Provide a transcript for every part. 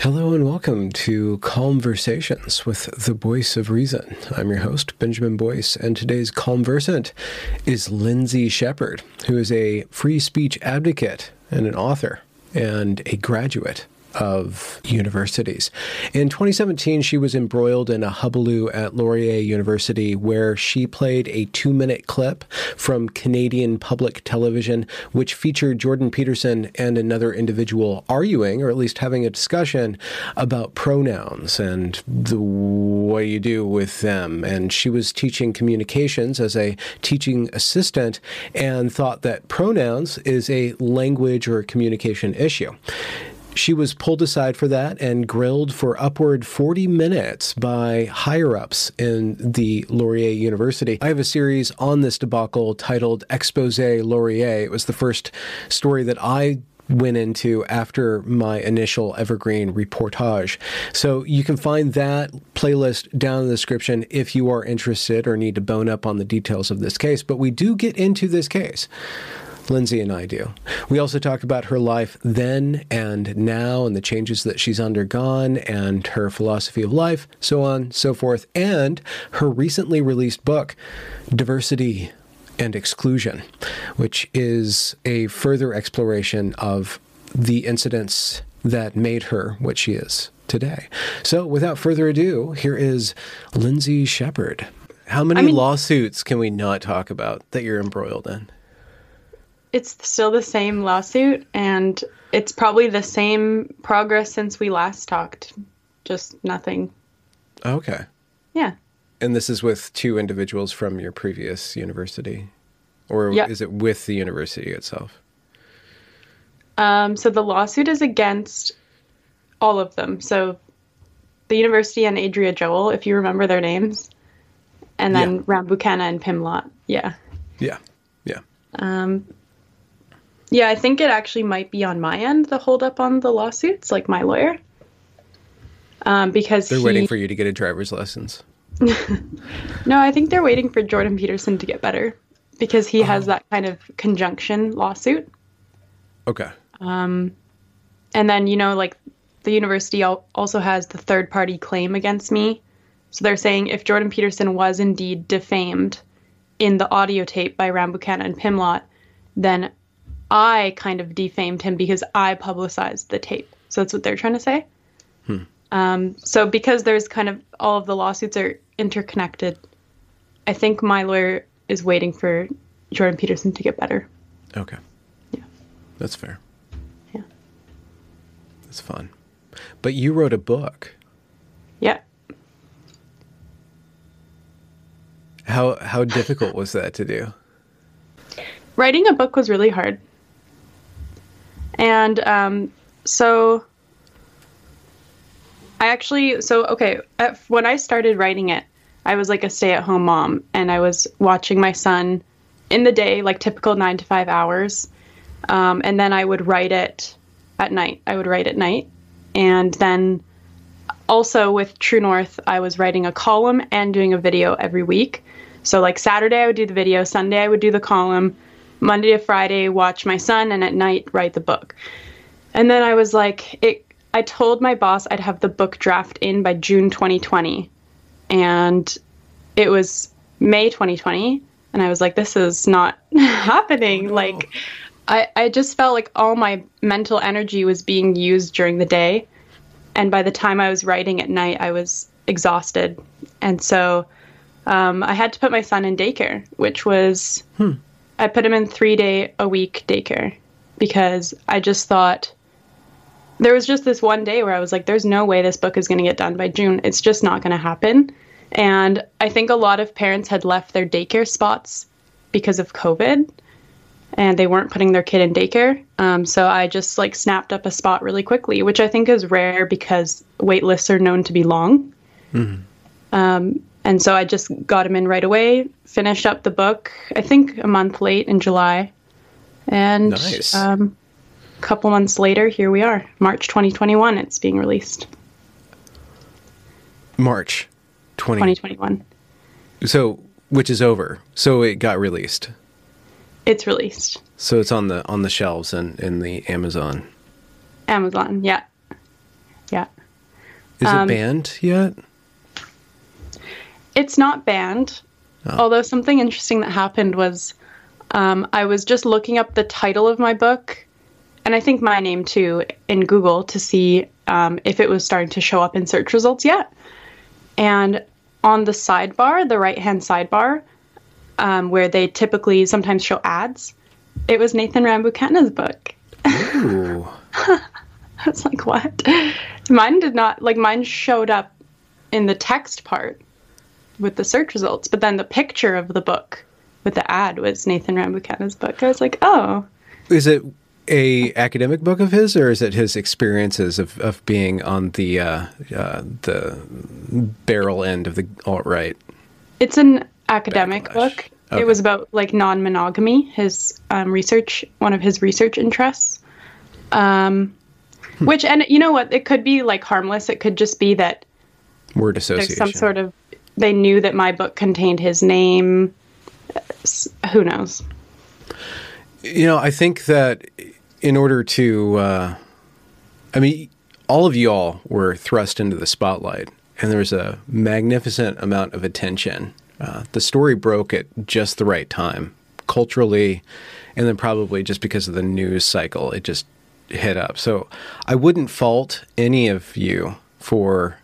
Hello and welcome to Conversations with the Voice of Reason. I'm your host, Benjamin Boyce, and today's conversant is Lindsay Shepard, who is a free speech advocate and an author and a graduate of universities. In 2017, she was embroiled in a hubbub at Laurier University where she played a two minute clip from Canadian public television, which featured Jordan Peterson and another individual arguing, or at least having a discussion about pronouns and the what you do with them. And she was teaching communications as a teaching assistant and thought that pronouns is a language or communication issue. She was pulled aside for that and grilled for upward 40 minutes by higher ups in the Laurier University. I have a series on this debacle titled Expose Laurier. It was the first story that I went into after my initial Evergreen reportage. So you can find that playlist down in the description if you are interested or need to bone up on the details of this case. But we do get into this case. Lindsay and I do. We also talk about her life then and now and the changes that she's undergone and her philosophy of life, so on, so forth, and her recently released book, Diversity and Exclusion, which is a further exploration of the incidents that made her what she is today. So, without further ado, here is Lindsay Shepard. How many I mean, lawsuits can we not talk about that you're embroiled in? It's still the same lawsuit and it's probably the same progress since we last talked. Just nothing. Okay. Yeah. And this is with two individuals from your previous university? Or yep. is it with the university itself? Um, so the lawsuit is against all of them. So the university and Adria Joel, if you remember their names, and then yeah. Rambukkana and Pimlott. Yeah. Yeah. Yeah. Um, yeah, I think it actually might be on my end, the holdup on the lawsuits, like my lawyer. Um, because they're he... waiting for you to get a driver's license. no, I think they're waiting for Jordan Peterson to get better because he oh. has that kind of conjunction lawsuit. Okay. Um, and then you know, like the university also has the third party claim against me. So they're saying if Jordan Peterson was indeed defamed in the audio tape by Rambukkana and Pimlott, then I kind of defamed him because I publicized the tape. So that's what they're trying to say. Hmm. Um, so because there's kind of all of the lawsuits are interconnected, I think my lawyer is waiting for Jordan Peterson to get better. Okay. Yeah. That's fair. Yeah. That's fun. But you wrote a book. Yeah. How how difficult was that to do? Writing a book was really hard. And um, so I actually, so okay, at, when I started writing it, I was like a stay at home mom and I was watching my son in the day, like typical nine to five hours. Um, and then I would write it at night. I would write at night. And then also with True North, I was writing a column and doing a video every week. So, like Saturday, I would do the video, Sunday, I would do the column, Monday to Friday, watch my son, and at night, write the book. And then I was like, it, I told my boss I'd have the book draft in by June 2020. And it was May 2020. And I was like, this is not happening. Oh, no. Like, I, I just felt like all my mental energy was being used during the day. And by the time I was writing at night, I was exhausted. And so um, I had to put my son in daycare, which was hmm. I put him in three day a week daycare because I just thought there was just this one day where I was like, there's no way this book is going to get done by June. It's just not going to happen. And I think a lot of parents had left their daycare spots because of COVID. and they weren't putting their kid in daycare. Um, so I just like snapped up a spot really quickly, which I think is rare because wait lists are known to be long. Um, and so I just got him in right away, finished up the book, I think a month late in July. And Nice. um, a couple months later, here we are. March 2021, it's being released. March 20. 2021. So, which is over. So it got released. It's released. So it's on the on the shelves and in the Amazon. Amazon, yeah. Yeah. Is Um, it banned yet? It's not banned. Although something interesting that happened was um, I was just looking up the title of my book, and I think my name too, in Google to see um, if it was starting to show up in search results yet. And on the sidebar, the right hand sidebar, um, where they typically sometimes show ads, it was Nathan Rambukkana's book. Ooh. I was like, what? Mine did not, like, mine showed up in the text part with the search results, but then the picture of the book with the ad was Nathan Rambukkana's book. I was like, oh, Is it a academic book of his, or is it his experiences of, of being on the uh, uh, the barrel end of the alt right? it's an academic Backlash. book. Okay. It was about like non-monogamy, his um, research, one of his research interests. Um, Hmm. which, and you know what? It could be like harmless. It could just be that Word association. there's some sort of they knew that my book contained his name. Who knows? You know, I think that in order to, uh, I mean, all of you all were thrust into the spotlight, and there was a magnificent amount of attention. Uh, the story broke at just the right time, culturally, and then probably just because of the news cycle, it just hit up. So I wouldn't fault any of you for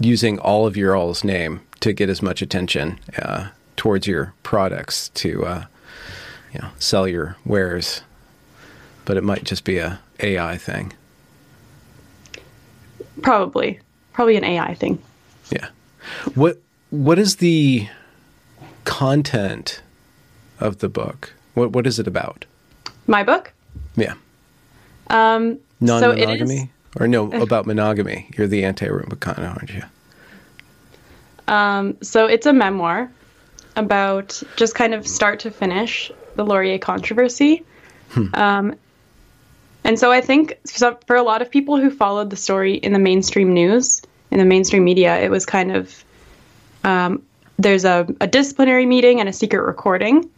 using all of your all's name to get as much attention uh, towards your products to uh, you know sell your wares. But it might just be a ai thing. Probably, probably an AI thing. yeah. What what is the content of the book? What what is it about? My book. yeah. Um, non-monogamy is. Or no about monogamy you're the anti-Rambukkana aren't you Um, so it's a memoir about just kind of start to finish the Laurier controversy. Um, and so I think so- for a lot of people who followed the story in the mainstream news, in the mainstream media, it was kind of um, there's a, a disciplinary meeting and a secret recording.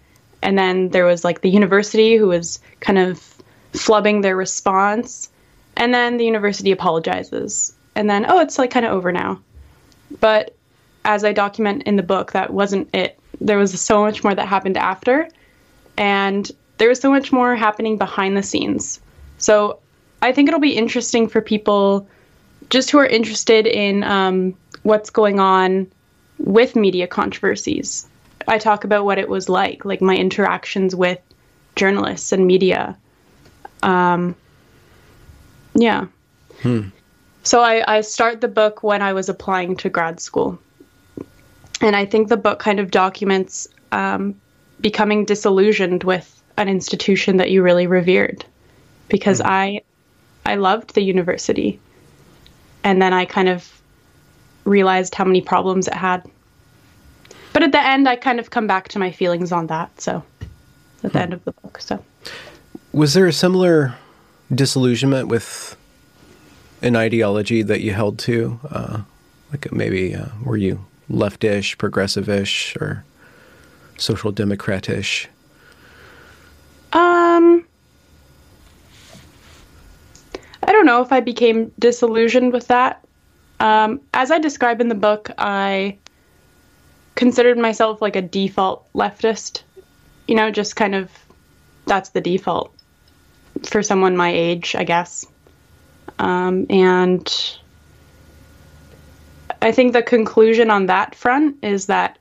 And then there was like the university who was kind of flubbing their response. And then the university apologizes. And then, oh, it's like kind of over now. But as I document in the book, that wasn't it. There was so much more that happened after, and there was so much more happening behind the scenes. So I think it'll be interesting for people just who are interested in um, what's going on with media controversies. I talk about what it was like, like my interactions with journalists and media. Um, yeah. Hmm. So I, I start the book when I was applying to grad school. And I think the book kind of documents um, becoming disillusioned with an institution that you really revered. Because hmm. I I loved the university. And then I kind of realized how many problems it had. But at the end I kind of come back to my feelings on that. So at the hmm. end of the book. So was there a similar disillusionment with an ideology that you held to uh, like maybe uh, were you leftish progressive-ish or social democratish Um, I don't know if I became disillusioned with that. Um, as I describe in the book, I considered myself like a default leftist. You know, just kind of that's the default for someone my age, I guess. Um, and I think the conclusion on that front is that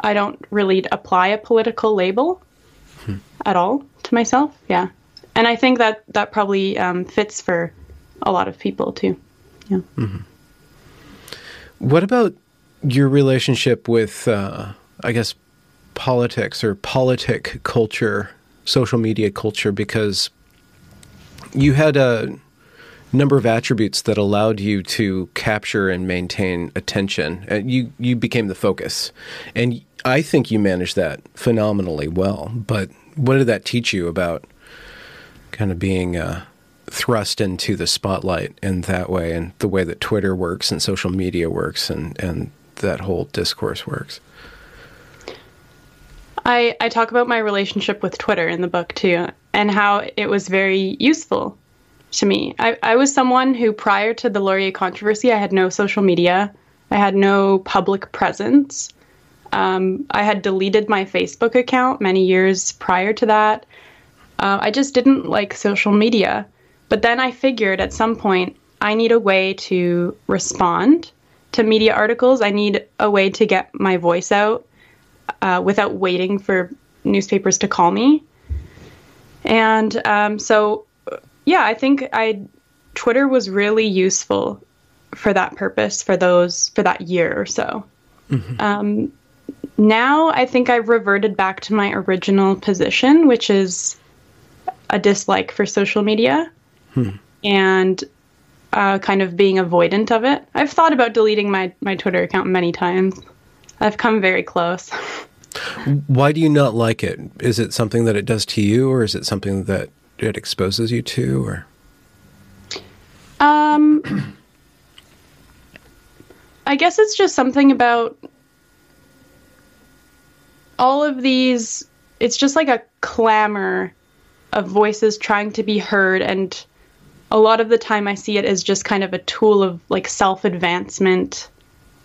I don't really apply a political label at all to myself. Yeah, and I think that that probably um, fits for a lot of people too. Yeah. What about your relationship with, uh, I guess, politics or politic culture, social media culture, because you had a number of attributes that allowed you to capture and maintain attention. And you you became the focus, and I think you managed that phenomenally well. But what did that teach you about kind of being uh, thrust into the spotlight in that way, and the way that Twitter works and social media works, and and that whole discourse works? I, I talk about my relationship with Twitter in the book too, and how it was very useful to me. I, I was someone who, prior to the Laurier controversy, I had no social media, I had no public presence. Um, I had deleted my Facebook account many years prior to that. Uh, I just didn't like social media. But then I figured at some point I need a way to respond to media articles. I need a way to get my voice out uh, without waiting for newspapers to call me. And um, so yeah, I think I Twitter was really useful for that purpose for those for that year or so. Mm-hmm. Um, now I think I've reverted back to my original position, which is a dislike for social media hmm. and uh, kind of being avoidant of it. I've thought about deleting my, my Twitter account many times. I've come very close. Why do you not like it? Is it something that it does to you, or is it something that it exposes you to, or? Um, I guess it's just something about all of these. It's just like a clamor of voices trying to be heard, and a lot of the time I see it as just kind of a tool of like self advancement.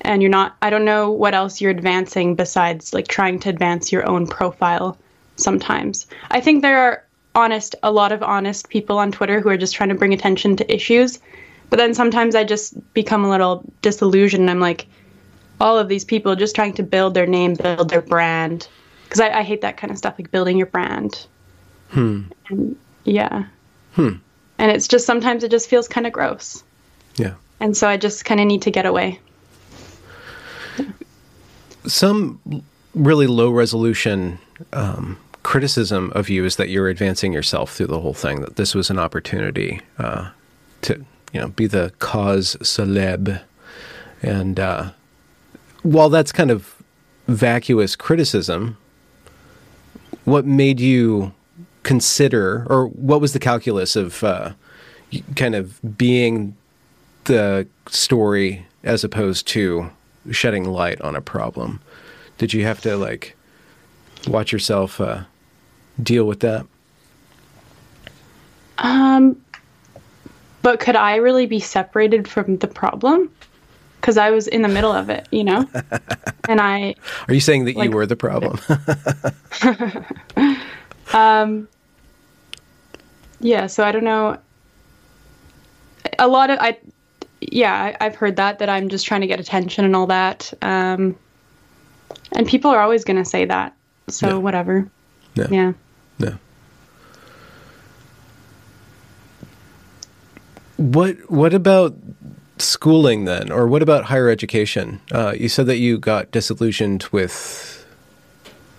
And you're not, I don't know what else you're advancing besides like trying to advance your own profile sometimes. I think there are honest, a lot of honest people on Twitter who are just trying to bring attention to issues. But then sometimes I just become a little disillusioned. I'm like, all of these people just trying to build their name, build their brand. Because I, I, hate that kind of stuff, like building your brand. Hmm. And, yeah. Hmm. And it's just sometimes it just feels kind of gross. Yeah. And so I just kind of need to get away. Some really low resolution um, criticism of you is that you're advancing yourself through the whole thing. That this was an opportunity uh, to, you know, be the cause celeb, and uh, while that's kind of vacuous criticism, what made you consider, or what was the calculus of uh, kind of being the story as opposed to shedding light on a problem? Did you have to like watch yourself uh, deal with that? Um, but could I really be separated from the problem? Because I was in the middle of it, you know? and I. Are you saying that like, you were the problem? um, yeah, so I don't know. A lot of. I, yeah, I, have heard that, that I'm just trying to get attention and all that. Um, and people are always going to say that. So yeah. whatever. Yeah. Yeah. Yeah. What What about schooling then, or what about higher education? Uh, you said that you got disillusioned with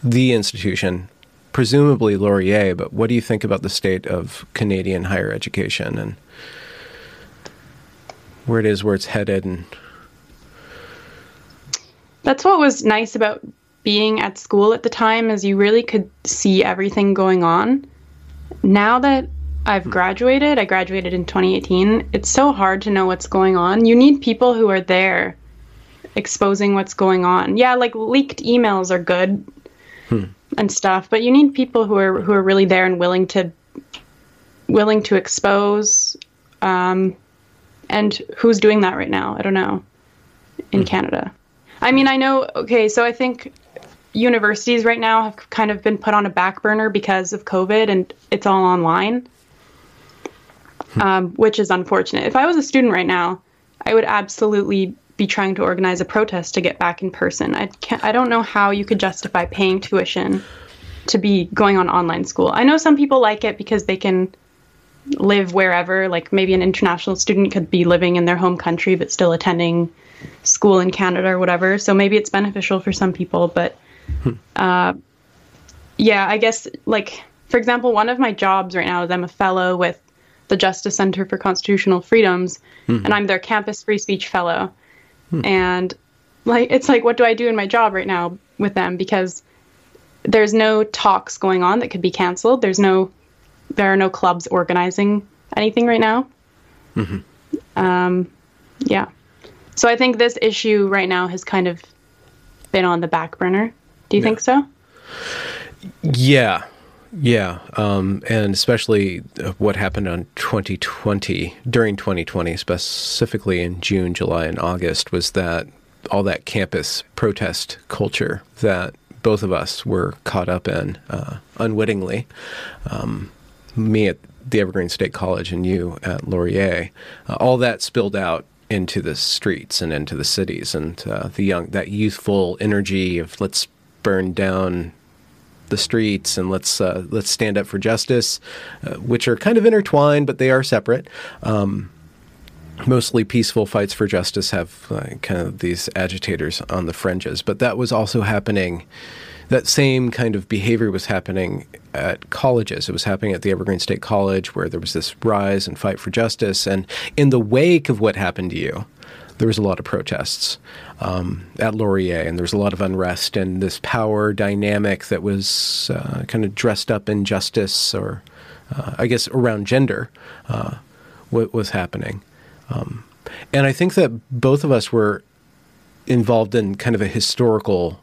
the institution, presumably Laurier. But what do you think about the state of Canadian higher education and where it is, where it's headed, and that's what was nice about being at school at the time is you really could see everything going on. Now that I've graduated, I graduated in 2018, it's so hard to know what's going on. You need people who are there exposing what's going on. Yeah, like leaked emails are good hmm. and stuff, but you need people who are who are really there and willing to willing to expose um, and who's doing that right now? I don't know in hmm. Canada. I mean, I know. Okay, so I think universities right now have kind of been put on a back burner because of COVID and it's all online, hmm. um, which is unfortunate. If I was a student right now, I would absolutely be trying to organize a protest to get back in person. I can't. I don't know how you could justify paying tuition to be going on online school. I know some people like it because they can live wherever. Like maybe an international student could be living in their home country but still attending school in Canada or whatever. So maybe it's beneficial for some people, but Hmm. Uh, yeah, I guess like for example, one of my jobs right now is I'm a fellow with the Justice Center for Constitutional Freedoms, mm-hmm. and I'm their campus free speech fellow. Hmm. And like it's like what do I do in my job right now with them because there's no talks going on that could be canceled. There's no there are no clubs organizing anything right now. Mm-hmm. Um, yeah. So I think this issue right now has kind of been on the back burner. Do you yeah. think so? Yeah. Yeah. Um, and especially what happened on 2020, during 2020, specifically in June, July, and August, was that all that campus protest culture that both of us were caught up in uh, unwittingly. Um, me at the Evergreen State College and you at Laurier, uh, all that spilled out into the streets and into the cities, and uh, the young that youthful energy of let's burn down the streets and let's uh, let's stand up for justice, uh, which are kind of intertwined, but they are separate. Um, mostly peaceful fights for justice have uh, kind of these agitators on the fringes, but that was also happening. That same kind of behavior was happening at colleges. It was happening at the Evergreen State College, where there was this rise and fight for justice. And in the wake of what happened to you, there was a lot of protests um, at Laurier, and there was a lot of unrest and this power dynamic that was uh, kind of dressed up in justice, or uh, I guess around gender, uh, what was happening. Um, and I think that both of us were involved in kind of a historical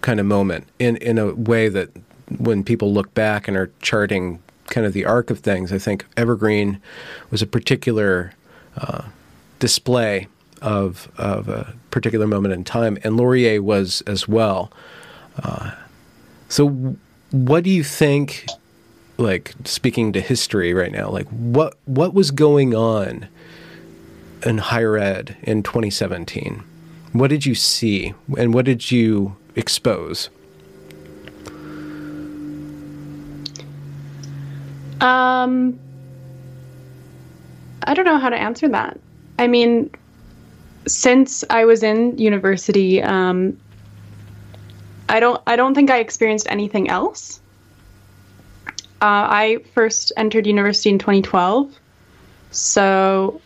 kind of moment in in a way that when people look back and are charting kind of the arc of things, I think Evergreen was a particular uh, display of of a particular moment in time, and Laurier was as well. Uh, so, what do you think? Like speaking to history right now, like what what was going on in higher ed in 2017? What did you see, and what did you expose? Um, I don't know how to answer that. I mean, since I was in university, um, I don't I don't think I experienced anything else. Uh, I first entered university in 2012, so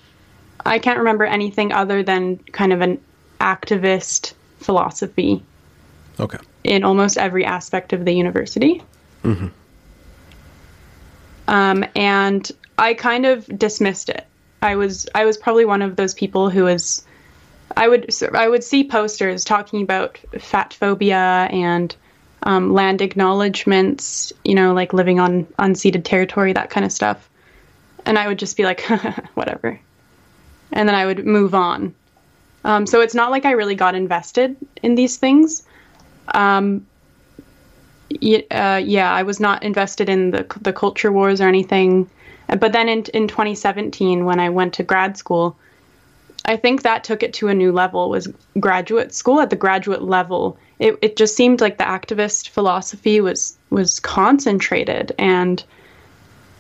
I can't remember anything other than kind of an activist philosophy. Okay. In almost every aspect of the university. Mm-hmm. Um, and I kind of dismissed it. I was I was probably one of those people who was I would I would see posters talking about fat phobia and um, land acknowledgments, you know, like living on unceded territory, that kind of stuff. And I would just be like, whatever. And then I would move on. Um, so it's not like I really got invested in these things. Um, uh, yeah, I was not invested in the the culture wars or anything. But then in in 2017, when I went to grad school, I think that took it to a new level. Was graduate school at the graduate level. It it just seemed like the activist philosophy was was concentrated, and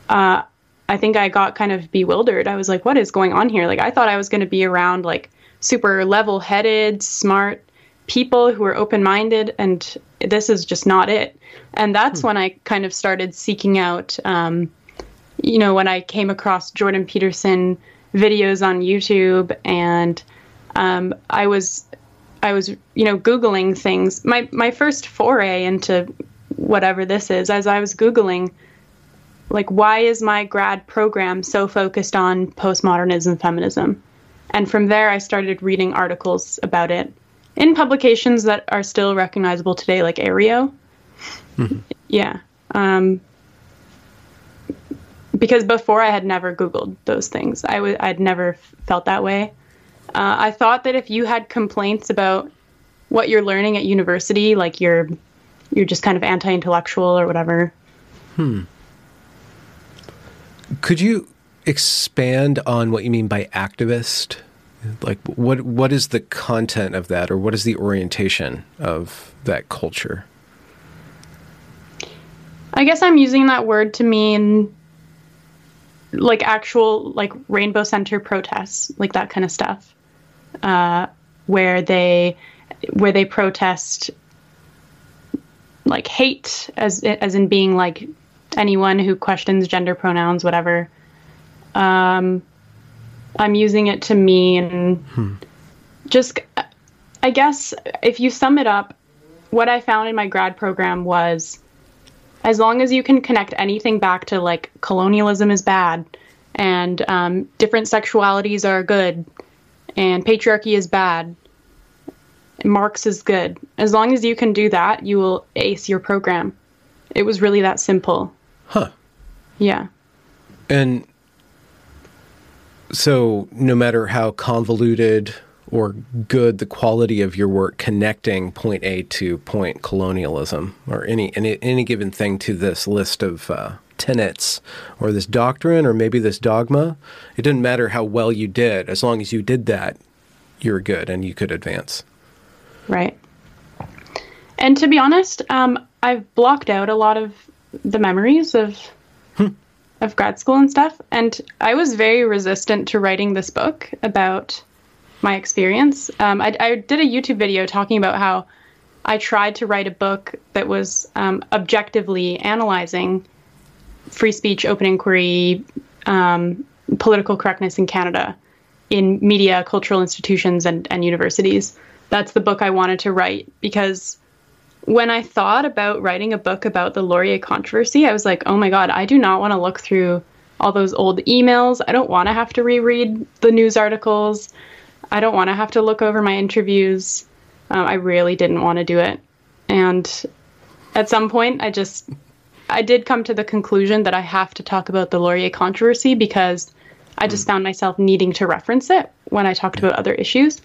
uh, I think I got kind of bewildered. I was like, "What is going on here?" Like I thought I was going to be around like super level-headed, smart people who are open-minded, and this is just not it. And that's hmm. when I kind of started seeking out, um, you know, when I came across Jordan Peterson videos on YouTube, and um, I was, I was, you know, googling things. My my first foray into whatever this is, as I was googling, like, why is my grad program so focused on postmodernism, feminism? And from there, I started reading articles about it in publications that are still recognizable today, like Areo. Mm-hmm. Yeah. Um, because before I had never Googled those things. I w- I'd never felt that way. Uh, I thought that if you had complaints about what you're learning at university, like you're you're just kind of anti-intellectual or whatever. Hmm. Could you expand on what you mean by activist? Like what what is the content of that or what is the orientation of that culture? I guess I'm using that word to mean like actual like rainbow center protests, like that kind of stuff. Uh, where they where they protest like hate as as in being like anyone who questions gender pronouns, whatever. Um, I'm using it to mean hmm. just, I guess, if you sum it up, what I found in my grad program was as long as you can connect anything back to like colonialism is bad and um, different sexualities are good and patriarchy is bad Marx is good. As long as you can do that, you will ace your program. It was really that simple. Huh. Yeah. And so, no matter how convoluted or good the quality of your work connecting point A to point colonialism or any any, any given thing to this list of uh, tenets or this doctrine or maybe this dogma, it didn't matter how well you did. As long as you did that, you were good and you could advance. Right. And to be honest, um, I've blocked out a lot of the memories of. Of grad school and stuff, and I was very resistant to writing this book about my experience. Um, I, I, did a YouTube video talking about how I tried to write a book that was um, objectively analyzing free speech, open inquiry, um, political correctness in Canada in media, cultural institutions, and, and universities that's the book I wanted to write because when I thought about writing a book about the Laurier controversy, I was like, oh my God, I do not want to look through all those old emails. I don't want to have to reread the news articles. I don't want to have to look over my interviews. Um, I really didn't want to do it. And at some point, I just, I did come to the conclusion that I have to talk about the Laurier controversy because I just found myself needing to reference it when I talked about other issues.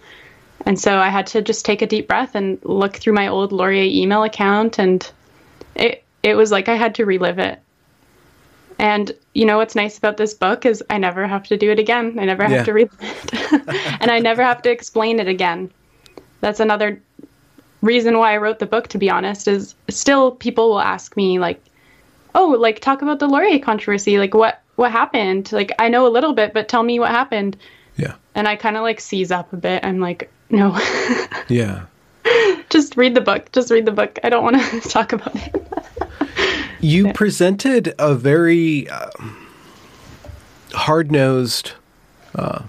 And so I had to just take a deep breath and look through my old Laurier email account and it it was like I had to relive it. And you know what's nice about this book is I never have to do it again. I never have yeah. to relive it. and I never have to explain it again. That's another reason why I wrote the book to be honest is still people will ask me like oh like talk about the Laurier controversy like what what happened like I know a little bit but tell me what happened yeah and I kind of like seize up a bit I'm like no. yeah. Just read the book. Just read the book. I don't want to talk about it. you presented a very uh, hard nosed, uh,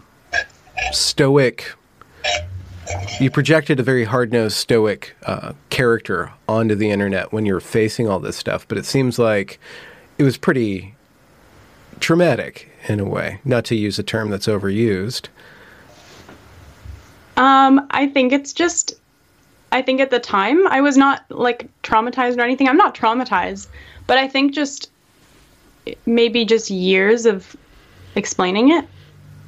stoic. You projected a very hard nosed, stoic uh, character onto the internet when you're facing all this stuff, but it seems like it was pretty traumatic in a way, not to use a term that's overused. Um, I think it's just, I think at the time I was not like traumatized or anything. I'm not traumatized, but I think just maybe just years of explaining it.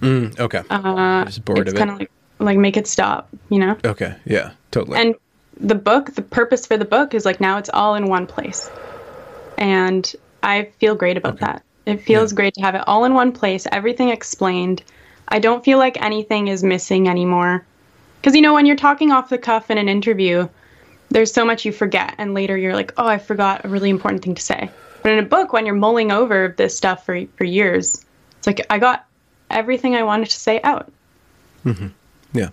Mm, okay. Uh, just bored it's kind of like like make it stop, you know? Okay. Yeah. Totally. And the book, the purpose for the book is like now it's all in one place, and I feel great about okay. that. It feels yeah. great to have it all in one place, everything explained. I don't feel like anything is missing anymore. Because, you know, when you're talking off the cuff in an interview, there's so much you forget. And later you're like, oh, I forgot a really important thing to say. But in a book, when you're mulling over this stuff for, for years, it's like I got everything I wanted to say out. Mm-hmm. Yeah.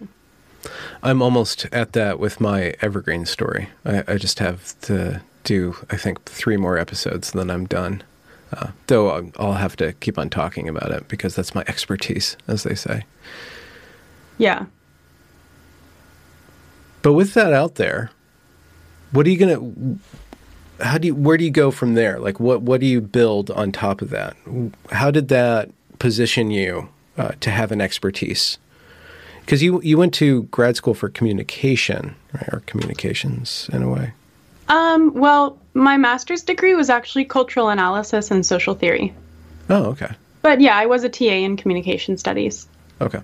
I'm almost at that with my Evergreen story. I, I, just have to do, I think, three more episodes, and then I'm done. Uh, though I'll, I'll have to keep on talking about it because that's my expertise, as they say. Yeah. But with that out there, what are you going to how do you where do you go from there? Like what what do you build on top of that? How did that position you uh, to have an expertise? Because you you went to grad school for communication, right? Or communications in a way. Um, well, my master's degree was actually cultural analysis and social theory. Oh, okay. But yeah, I was a TA in communication studies. Okay.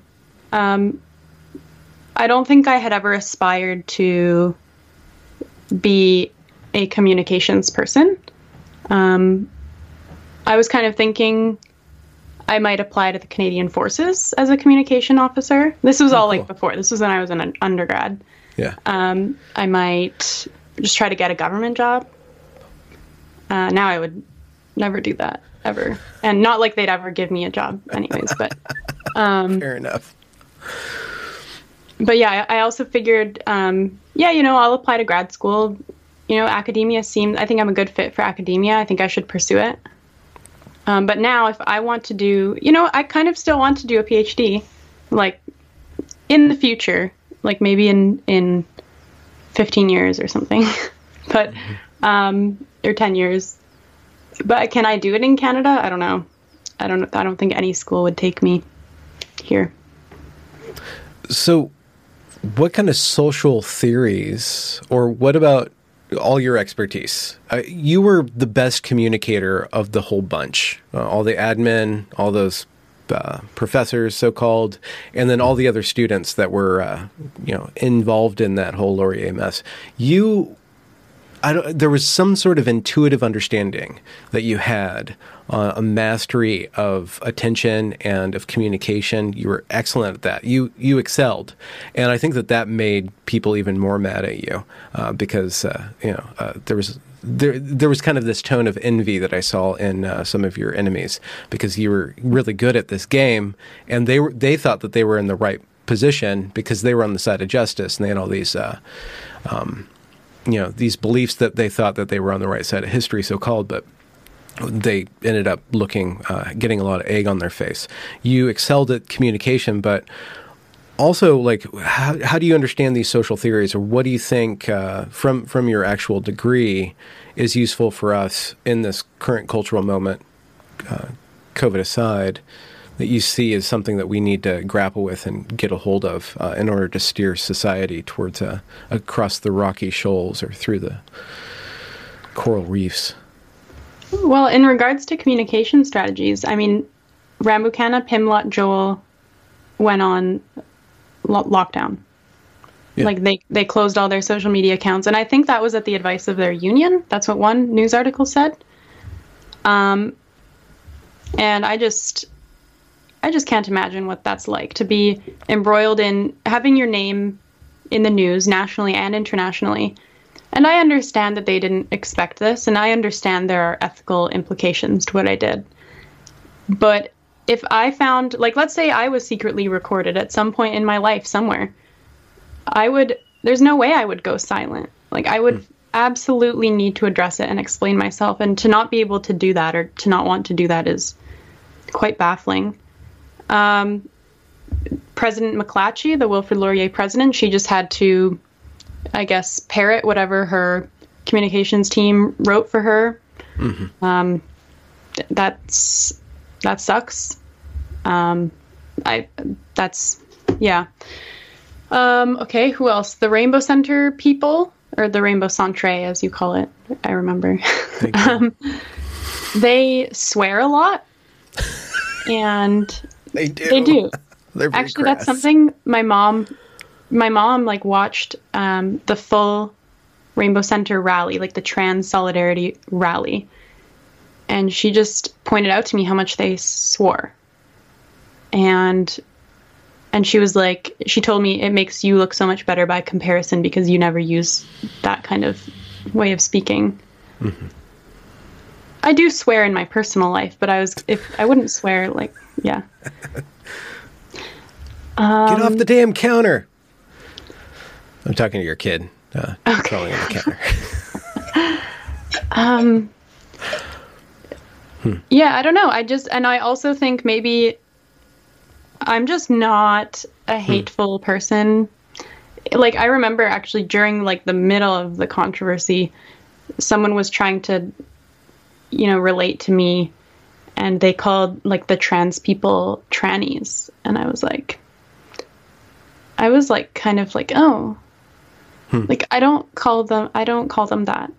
Um, I don't think I had ever aspired to be a communications person. Um, I was kind of thinking I might apply to the Canadian Forces as a communication officer. This was oh, all cool. like before. This was when I was an undergrad. Yeah. Um, I might just try to get a government job. Uh, now I would never do that ever, and not like they'd ever give me a job, anyways. But um, fair enough but yeah, I also figured, um, yeah, you know, I'll apply to grad school. you know, academia seems, I think I'm a good fit for academia. I think I should pursue it. Um, but now, if I want to do, you know, I kind of still want to do a PhD, like in the future, like maybe in in 15 years or something, but um, or 10 years. But can I do it in Canada? I don't know. I don't. I don't think any school would take me here. So, what kind of social theories, or what about all your expertise? Uh, you were the best communicator of the whole bunch. Uh, all the admin, all those uh, professors, so called, and then all the other students that were, uh, you know, involved in that whole Laurier mess. You there was some sort of intuitive understanding that you had, uh, a mastery of attention and of communication. You were excellent at that. You you excelled, and I think that that made people even more mad at you uh, because uh, you know uh, there was there there was kind of this tone of envy that I saw in uh, some of your enemies because you were really good at this game, and they were they thought that they were in the right position because they were on the side of justice and they had all these. Uh, um, you know these beliefs that they thought that they were on the right side of history, so called, but they ended up looking, uh, getting a lot of egg on their face. You excelled at communication, but also, like, how, how do you understand these social theories, or what do you think uh, from from your actual degree is useful for us in this current cultural moment, uh, COVID aside? That you see as something that we need to grapple with and get a hold of uh, in order to steer society towards uh, across the rocky shoals or through the coral reefs? Well, in regards to communication strategies, I mean, Rambukkana, Pimlott, Joel went on lo- lockdown. Yeah. Like they they closed all their social media accounts, and I think that was at the advice of their union. That's what one news article said. Um, and I just I just can't imagine what that's like to be embroiled in having your name in the news nationally and internationally. And I understand that they didn't expect this, and I understand there are ethical implications to what I did. But if I found, like, let's say I was secretly recorded at some point in my life somewhere, I would, there's no way I would go silent. Like, I would mm. absolutely need to address it and explain myself. And to not be able to do that or to not want to do that is quite baffling. Um, president MacLatchy, the Wilfrid Laurier president, she just had to, I guess, parrot whatever her communications team wrote for her. Mm-hmm. Um, that's that sucks. Um, I that's yeah. Um, okay, who else? The Rainbow Center people, or the Rainbow Centre, as you call it. I remember. um, they swear a lot, and they do. They do. Actually, crass. that's something my mom, my mom like watched um, the full Rainbow Center rally, like the Trans Solidarity rally, and she just pointed out to me how much they swore, and and she was like, she told me it makes you look so much better by comparison because you never use that kind of way of speaking. Mm-hmm. I do swear in my personal life, but I was if I wouldn't swear like yeah. um, Get off the damn counter. I'm talking to your kid. Uh, okay. Crawling on the counter. um. Hmm. Yeah, I don't know. I just, and I also think maybe I'm just not a hmm. hateful hmm. person. Like, I remember actually during like the middle of the controversy, someone was trying to, you know, relate to me and they called like the trans people trannies and i was like i was like kind of like oh hmm. like i don't call them i don't call them that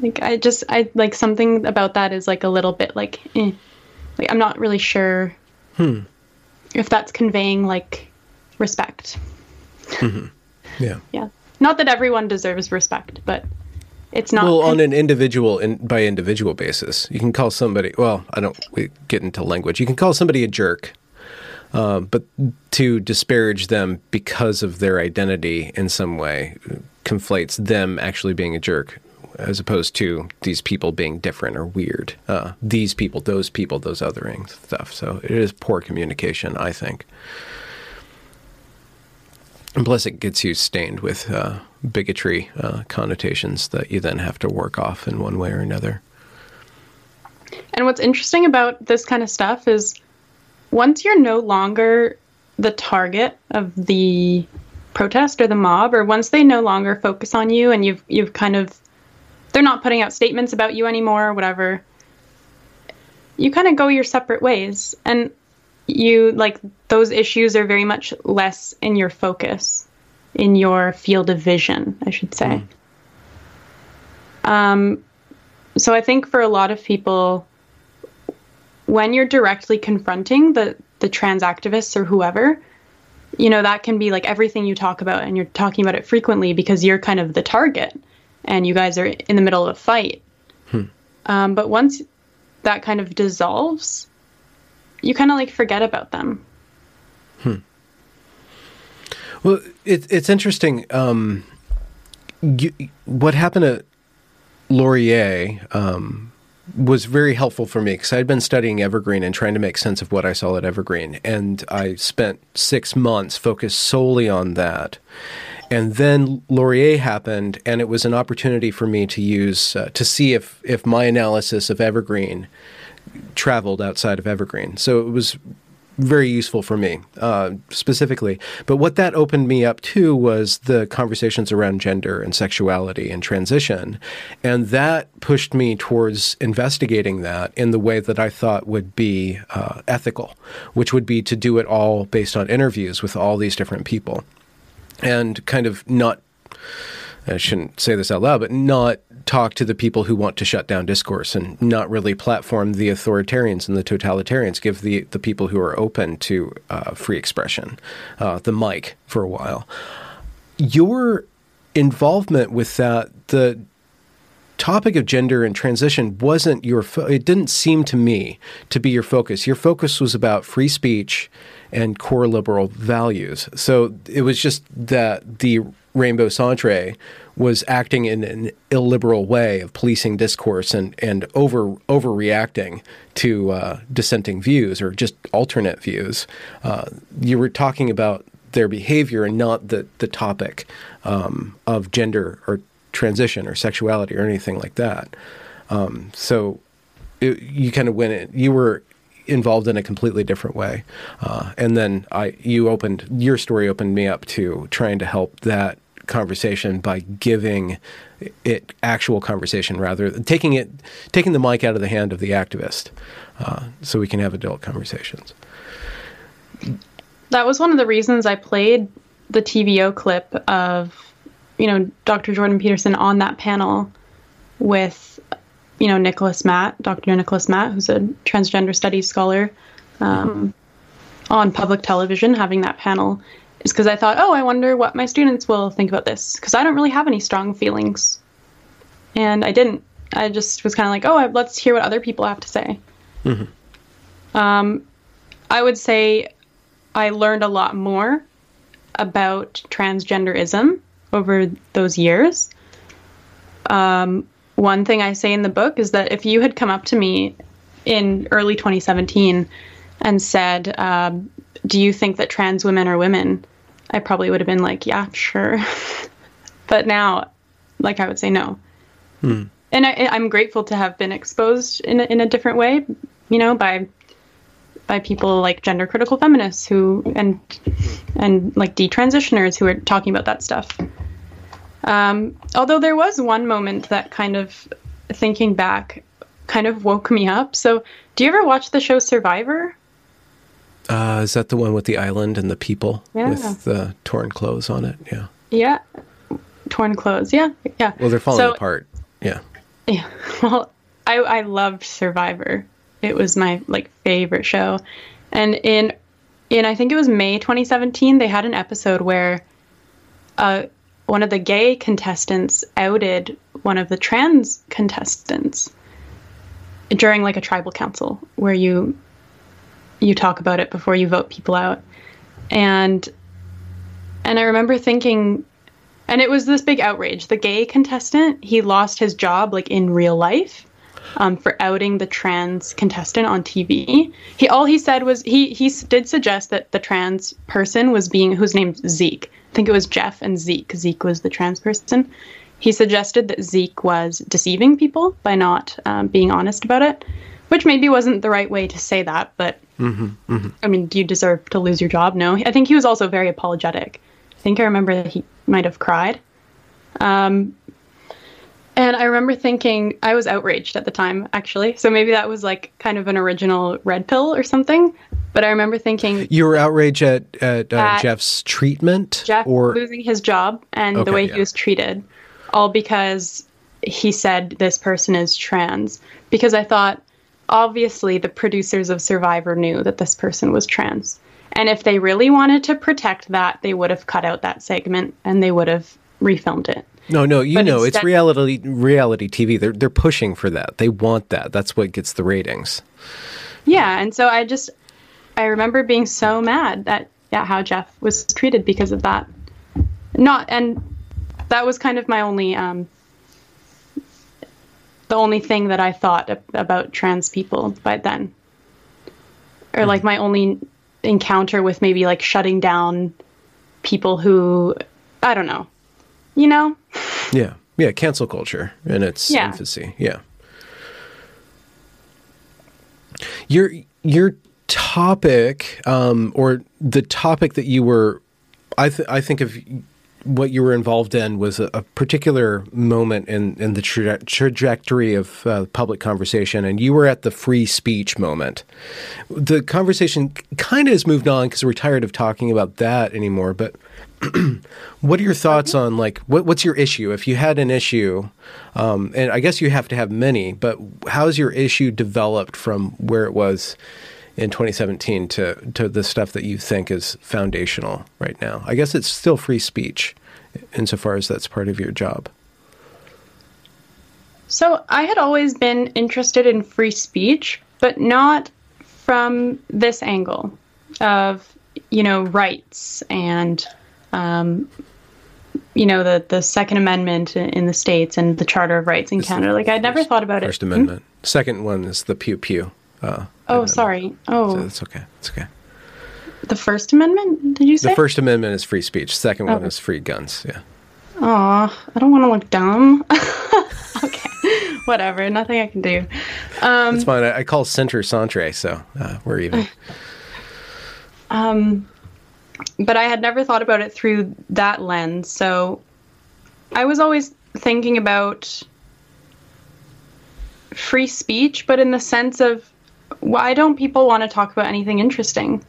like i just i like something about that is like a little bit like eh. like i'm not really sure hmm. if that's conveying like respect mm-hmm. yeah yeah not that everyone deserves respect but it's not well on an individual in, by individual basis. You can call somebody. Well, I don't get into language. You can call somebody a jerk, uh, but to disparage them because of their identity in some way conflates them actually being a jerk as opposed to these people being different or weird. Uh, these people, those people, those othering stuff. So it is poor communication, I think. And plus, it gets you stained with uh, bigotry uh, connotations that you then have to work off in one way or another. And what's interesting about this kind of stuff is once you're no longer the target of the protest or the mob, or once they no longer focus on you and you've you've kind of they're not putting out statements about you anymore or whatever, you kind of go your separate ways. And you like those issues are very much less in your focus, in your field of vision, I should say. Mm. Um, so I think for a lot of people, when you're directly confronting the the trans activists or whoever, you know that can be like everything you talk about, and you're talking about it frequently because you're kind of the target, and you guys are in the middle of a fight. Hmm. Um, but once that kind of dissolves, you kind of like forget about them. Hmm. Well, it, it's interesting. Um, you, what happened at Laurier um, was very helpful for me because I'd been studying Evergreen and trying to make sense of what I saw at Evergreen. And I spent six months focused solely on that. And then Laurier happened, and it was an opportunity for me to use uh, to see if if my analysis of Evergreen traveled outside of Evergreen. So it was very useful for me uh, specifically. But what that opened me up to was the conversations around gender and sexuality and transition. And that pushed me towards investigating that in the way that I thought would be uh, ethical, which would be to do it all based on interviews with all these different people and kind of not. I shouldn't say this out loud, but not talk to the people who want to shut down discourse and not really platform the authoritarians and the totalitarians. Give the the people who are open to uh, free expression uh, the mic for a while. Your involvement with that, the topic of gender and transition wasn't your fo- it didn't seem to me to be your focus your focus was about free speech and core liberal values so it was just that the rainbow centre was acting in an illiberal way of policing discourse and, and over overreacting to uh, dissenting views or just alternate views. Uh, you were talking about their behavior and not the the topic um, of gender or transition or sexuality or anything like that. Um, so it, you kind of went in. You were involved in a completely different way, uh, and then I you opened your story opened me up to trying to help that conversation by giving it actual conversation rather taking it taking the mic out of the hand of the activist uh, so we can have adult conversations. That was one of the reasons i played the tvo clip of you know dr jordan peterson on that panel with you know nicholas matte dr nicholas matte who's a transgender studies scholar um, on public television having that panel is because I thought, oh, I wonder what my students will think about this because I don't really have any strong feelings. And I didn't. I just was kind of like, oh, let's hear what other people have to say. Mm-hmm. Um, I would say I learned a lot more about transgenderism over those years. Um, one thing I say in the book is that if you had come up to me in early 2017 and said, um, Do you think that trans women are women? I probably would have been like, yeah, sure. but now, like, I would say no. Hmm. And I, I'm grateful to have been exposed in a, in a different way, you know, by by people like gender critical feminists who and and like detransitioners who are talking about that stuff. Um, although there was one moment that kind of thinking back kind of woke me up. So, do you ever watch the show Survivor? Uh, is that the one with the island and the people yeah. with the torn clothes on it? Yeah. Yeah. Torn clothes. Yeah. Yeah. Well, they're falling so, apart. Yeah. Yeah. Well, I I loved Survivor. It was my like favorite show. And in in I think it was May 2017, they had an episode where uh one of the gay contestants outed one of the trans contestants during like a tribal council where you you talk about it before you vote people out. And and I remember thinking and it was this big outrage. The gay contestant, he lost his job like in real life. um, for outing the trans contestant on TV. He all he said was he he did suggest that the trans person was being whose name's Zeke. I think it was Jeff and Zeke. Zeke was the trans person. He suggested that Zeke was deceiving people by not um, being honest about it, which maybe wasn't the right way to say that. But mm-hmm, mm-hmm. I mean, do you deserve to lose your job? No. I think he was also very apologetic. I think I remember that he might have cried. Um, and I remember thinking I was outraged at the time, actually. So maybe that was like kind of an original red pill or something. But I remember thinking you were outraged at at, uh, at Jeff's treatment, Jeff or losing his job and okay, the way yeah. he was treated, all because he said this person is trans. Because I thought obviously the producers of Survivor knew that this person was trans. And if they really wanted to protect that, they would have cut out that segment and they would have refilmed it. No, no, you but know, instead, it's reality reality TV. They're they're pushing for that. They want that. That's what gets the ratings. Yeah, and so I just I remember being so mad at yeah, how Jeff was treated because of that. Not and that was kind of my only um the only thing that I thought about trans people by then. Or like my only encounter with maybe like shutting down people who I don't know you know? Yeah. Yeah. Cancel culture in its yeah. infancy. Yeah. Your, your topic, um, or the topic that you were, I, th- I think of what you were involved in was a, a particular moment in, in the tra- trajectory of uh, public conversation, and you were at the free speech moment. The conversation kind of has moved on because we're tired of talking about that anymore. But what are your thoughts on like what, what's your issue? If you had an issue, um, and I guess you have to have many, but how's your issue developed from where it was? In 2017 to to the stuff that you think is foundational right now? I guess it's still free speech, insofar as that's part of your job. So I had always been interested in free speech, but not from this angle of you know rights and um, you know the the Second Amendment in the states and the Charter of Rights in it's Canada. Like I'd never thought about First it. First Amendment. Hmm? Second one is the pew pew. Uh, oh, sorry. Oh, so it's okay. It's okay. The First Amendment? Did you say? The First Amendment is free speech. Second oh. one is free guns. Yeah. Aw, I don't want to look dumb. okay, whatever. Nothing I can do. Um, That's fine. I, I call center centre, so uh, we're even. Um, but I had never thought about it through that lens. So I was always thinking about free speech, but in the sense of why don't people want to talk about anything interesting?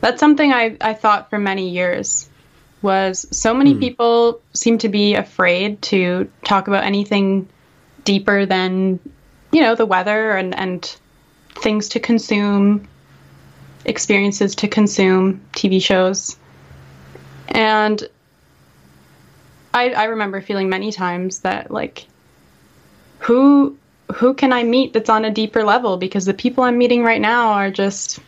That's something I, I thought for many years was so many hmm. people seem to be afraid to talk about anything deeper than, you know, the weather and, and things to consume, experiences to consume, TV shows. And I, I remember feeling many times that like who who can I meet that's on a deeper level? Because the people I'm meeting right now are just,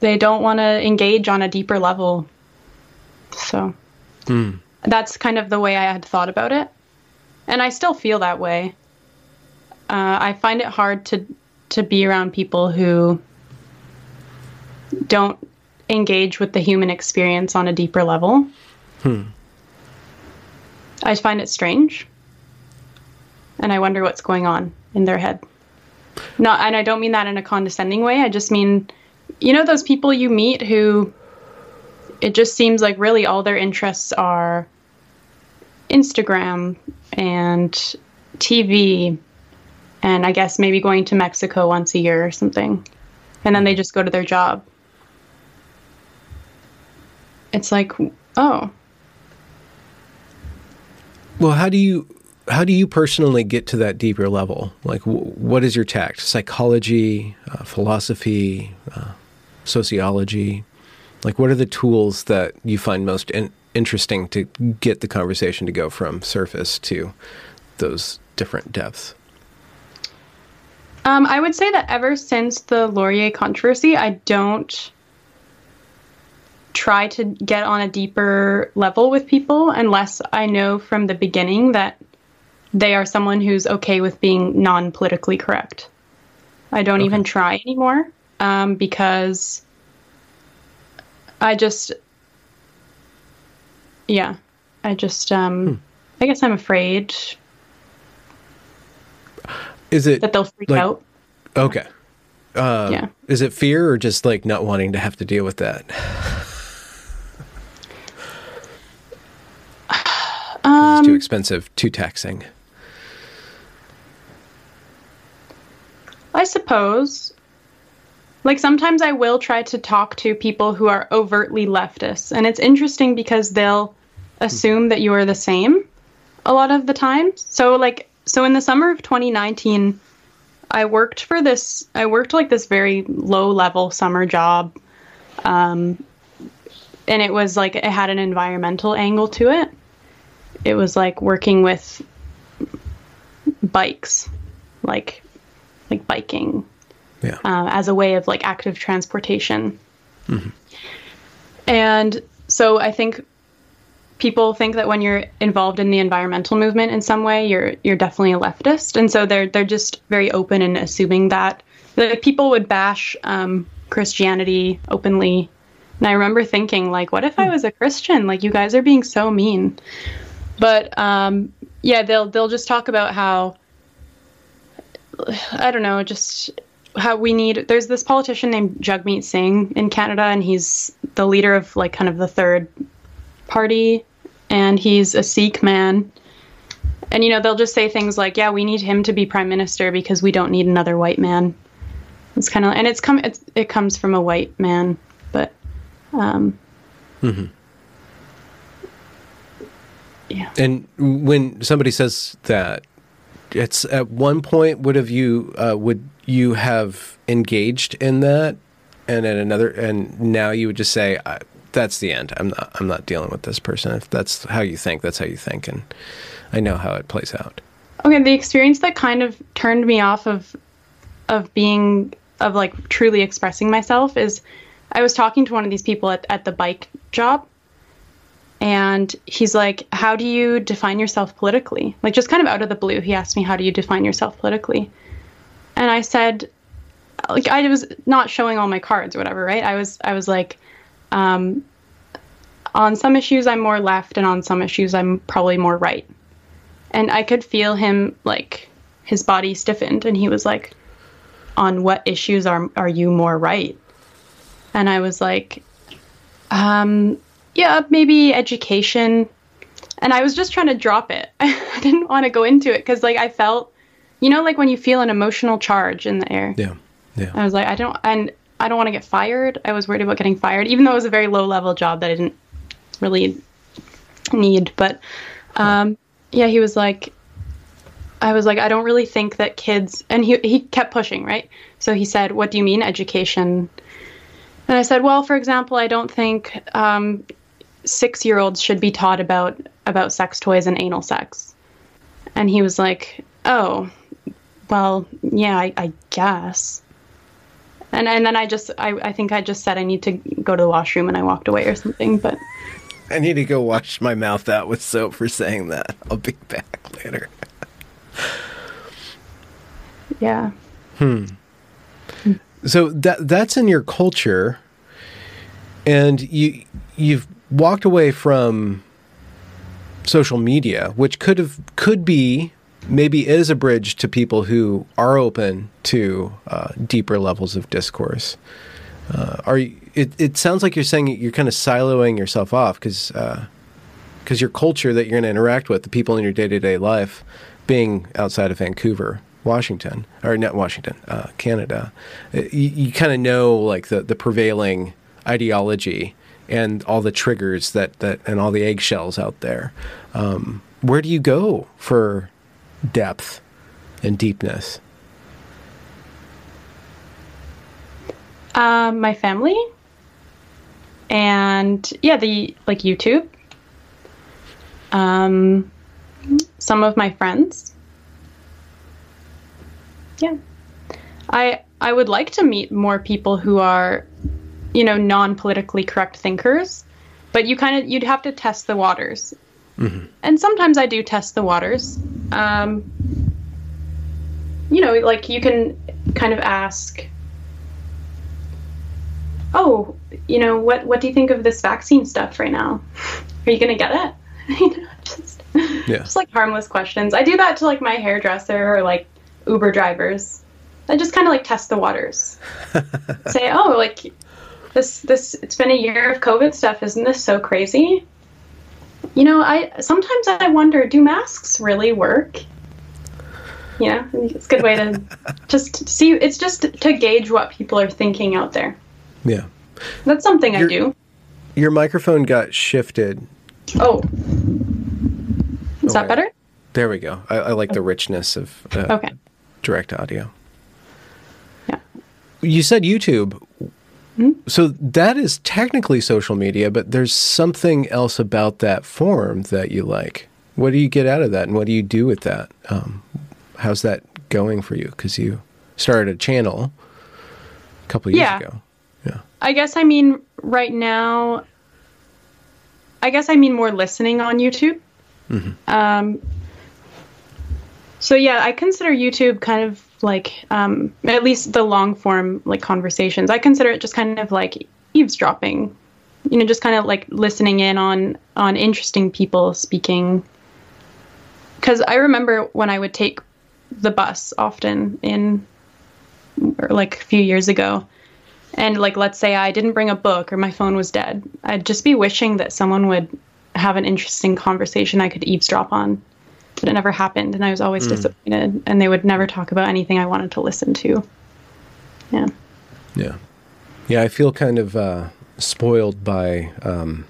they don't want to engage on a deeper level. So mm. that's kind of the way I had thought about it. And I still feel that way. Uh, I find it hard to, to be around people who don't engage with the human experience on a deeper level. Hmm. I find it strange. And I wonder what's going on in their head. Not, and I don't mean that in a condescending way. I just mean, you know, those people you meet who it just seems like really all their interests are Instagram and TV, and I guess maybe going to Mexico once a year or something. And then they just go to their job. It's like, oh. Well, how do you how do you personally get to that deeper level? Like, w- what is your tact? Psychology, uh, philosophy, uh, sociology? Like, what are the tools that you find most in- interesting to get the conversation to go from surface to those different depths? Um, I would say that ever since the Laurier controversy, I don't try to get on a deeper level with people unless I know from the beginning that they are someone who's okay with being non politically correct. I don't okay. even try anymore um, because I just, yeah, I just, um, hmm. I guess I'm afraid. Is it that they'll freak like, out? Okay. Uh, yeah. Is it fear or just like not wanting to have to deal with that? Um, it's too expensive, too taxing. Suppose. Like sometimes I will try to talk to people who are overtly leftists, and it's interesting because they'll assume that you are the same a lot of the time. So like so in the summer of 2019, I worked for this I worked like this very low level summer job. Um and it was like it had an environmental angle to it. It was like working with bikes, like like biking yeah. uh, as a way of like active transportation. Mm-hmm. And so I think people think that when you're involved in the environmental movement in some way, you're you're definitely a leftist, and so they're they're just very open in assuming that that people would bash um, Christianity openly. And I remember thinking, like, what if I was a Christian? Like, you guys are being so mean. But um, yeah, they'll they'll just talk about how I don't know, just how we need. There's this politician named Jagmeet Singh in Canada, and he's the leader of like kind of the third party, and he's a Sikh man. And you know, they'll just say things like, "Yeah, we need him to be prime minister because we don't need another white man." It's kind of, and it's come, it's, it comes from a white man, but, um, mm-hmm. yeah. And when somebody says that, it's at one point would have you uh, would you have engaged in that, and at another, and now you would just say, "That's the end. I'm not. I'm not dealing with this person. If that's how you think, that's how you think, and I know how it plays out." Okay, the experience that kind of turned me off of of being of like truly expressing myself is I was talking to one of these people at, at the bike job and he's like, How do you define yourself politically? Like, just kind of out of the blue, he asked me, How do you define yourself politically? And I said, like I was not showing all my cards or whatever, right? I was I was like, um, on some issues I'm more left, and on some issues I'm probably more right. And I could feel him like his body stiffened, and he was like, "On what issues are are you more right?" And I was like, um, yeah, maybe education. And I was just trying to drop it. I didn't want to go into it because, like, I felt, you know, like when you feel an emotional charge in the air. Yeah. Yeah. I was like, I don't, and I don't want to get fired. I was worried about getting fired, even though it was a very low level job that I didn't really need. But, um, yeah, he was like, I was like, I don't really think that kids, and he he kept pushing, right? So he said, "What do you mean education?" And I said, "Well, for example, I don't think um, six year olds should be taught about about sex toys and anal sex. And he was like, Oh, well, yeah, I, I guess. And and then I just I, I think I just said I need to go to the washroom and I walked away or something, but I need to go wash my mouth out with soap for saying that. I'll be back later. yeah. Hmm. So that that's in your culture and you you've walked away from social media, which could have could be maybe is a bridge to people who are open to uh, deeper levels of discourse. Uh, are you, it? It sounds like you're saying you're kind of siloing yourself off because because uh, your culture that you're going to interact with, the people in your day to day life, being outside of Vancouver, Washington, or not Washington, uh, Canada, uh, you, you kind of know like the the prevailing ideology and all the triggers that, that and all the eggshells out there. Um, where do you go for depth and deepness? Um, my family, and yeah, the like YouTube. Um, some of my friends. Yeah, I I would like to meet more people who are you know, non politically correct thinkers, but you kind of you'd have to test the waters. Mm-hmm. And sometimes I do test the waters. um, you know, like you can kind of ask, "Oh, you know, what what do you think of this vaccine stuff right now? Are you gonna get it?" you know, just Yeah. just like harmless questions. I do that to like my hairdresser or like Uber drivers. I just kind of like test the waters. Say, "Oh, like this this it's been a year of COVID stuff. Isn't this so crazy?" You know, I sometimes I wonder, do masks really work? Yeah, it's a good way to just see. It's just to gauge what people are thinking out there. Yeah. That's something I do. Your microphone got shifted. Oh, is that better? There we go. I, I like the richness of uh, Okay. direct audio. Yeah. You said YouTube. Hmm? So that is technically social media, but there's something else about that form that you like. What do you get out of that, and what do you do with that? Um, how's that going for you? Because you started a channel a couple years Yeah. ago. Yeah. I guess I mean right now. I guess I mean more listening on YouTube. Um, so yeah, I consider YouTube kind of like um, at least the long form like conversations. I consider it just kind of like eavesdropping. You know, just kind of like listening in on on interesting people speaking. Because I remember when I would take the bus often in like a few years ago and like let's say i didn't bring a book or my phone was dead i'd just be wishing that someone would have an interesting conversation i could eavesdrop on but it never happened and i was always disappointed and they would never talk about anything i wanted to listen to yeah Yeah. Yeah, I feel kind of uh, spoiled by, um,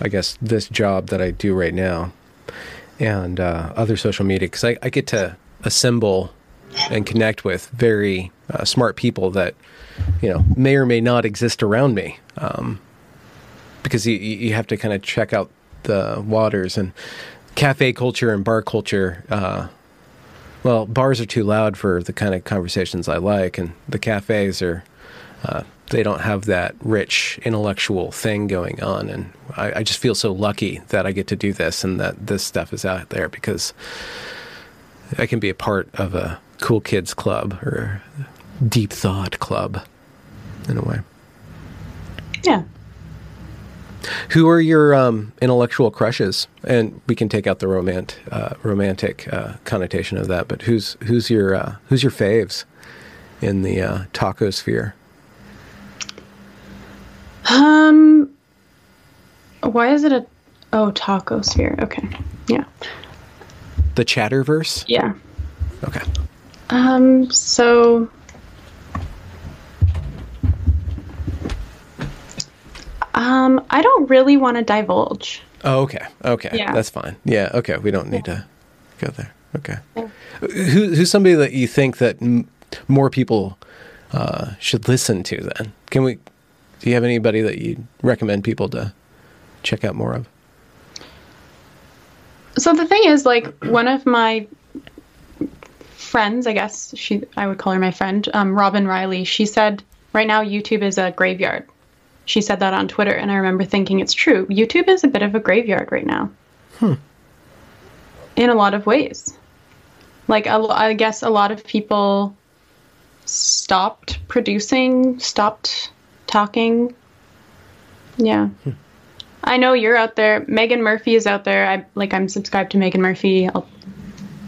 I guess, this job that I do right now and uh, other social media because I, I get to assemble and connect with very uh, smart people that, you know, may or may not exist around me. Um, because you, you have to kind of check out the waters and cafe culture and bar culture. Uh, well, bars are too loud for the kind of conversations I like, and the cafes are uh, they don't have that rich intellectual thing going on. And I, I just feel so lucky that I get to do this and that this stuff is out there because I can be a part of a cool kids club or deep thought club in a way. yeah Who are your um, intellectual crushes? And we can take out the romant, uh, romantic uh, connotation of that. But who's who's your uh, who's your faves in the uh, taco sphere? um why is it a oh taco sphere okay yeah The Chatterverse. yeah Okay. um so um i don't really want to divulge Oh, okay. Okay. Yeah. That's fine. Yeah. Okay. We don't need to go there. Okay. Who, who's somebody that you think that m- more people uh, should listen to then? Can we, do you have anybody that you recommend people to check out more of? So the thing is, like, one of my friends, I guess she, I would call her my friend, um, Robin Riley. She said right now YouTube is a graveyard. She said that on Twitter, and I remember thinking it's true. YouTube is a bit of a graveyard right now. In a lot of ways, like a I guess a lot of people stopped producing, stopped talking. Yeah. I know you're out there. Meghan Murphy is out there. I like. I'm subscribed to Meghan Murphy. I'll,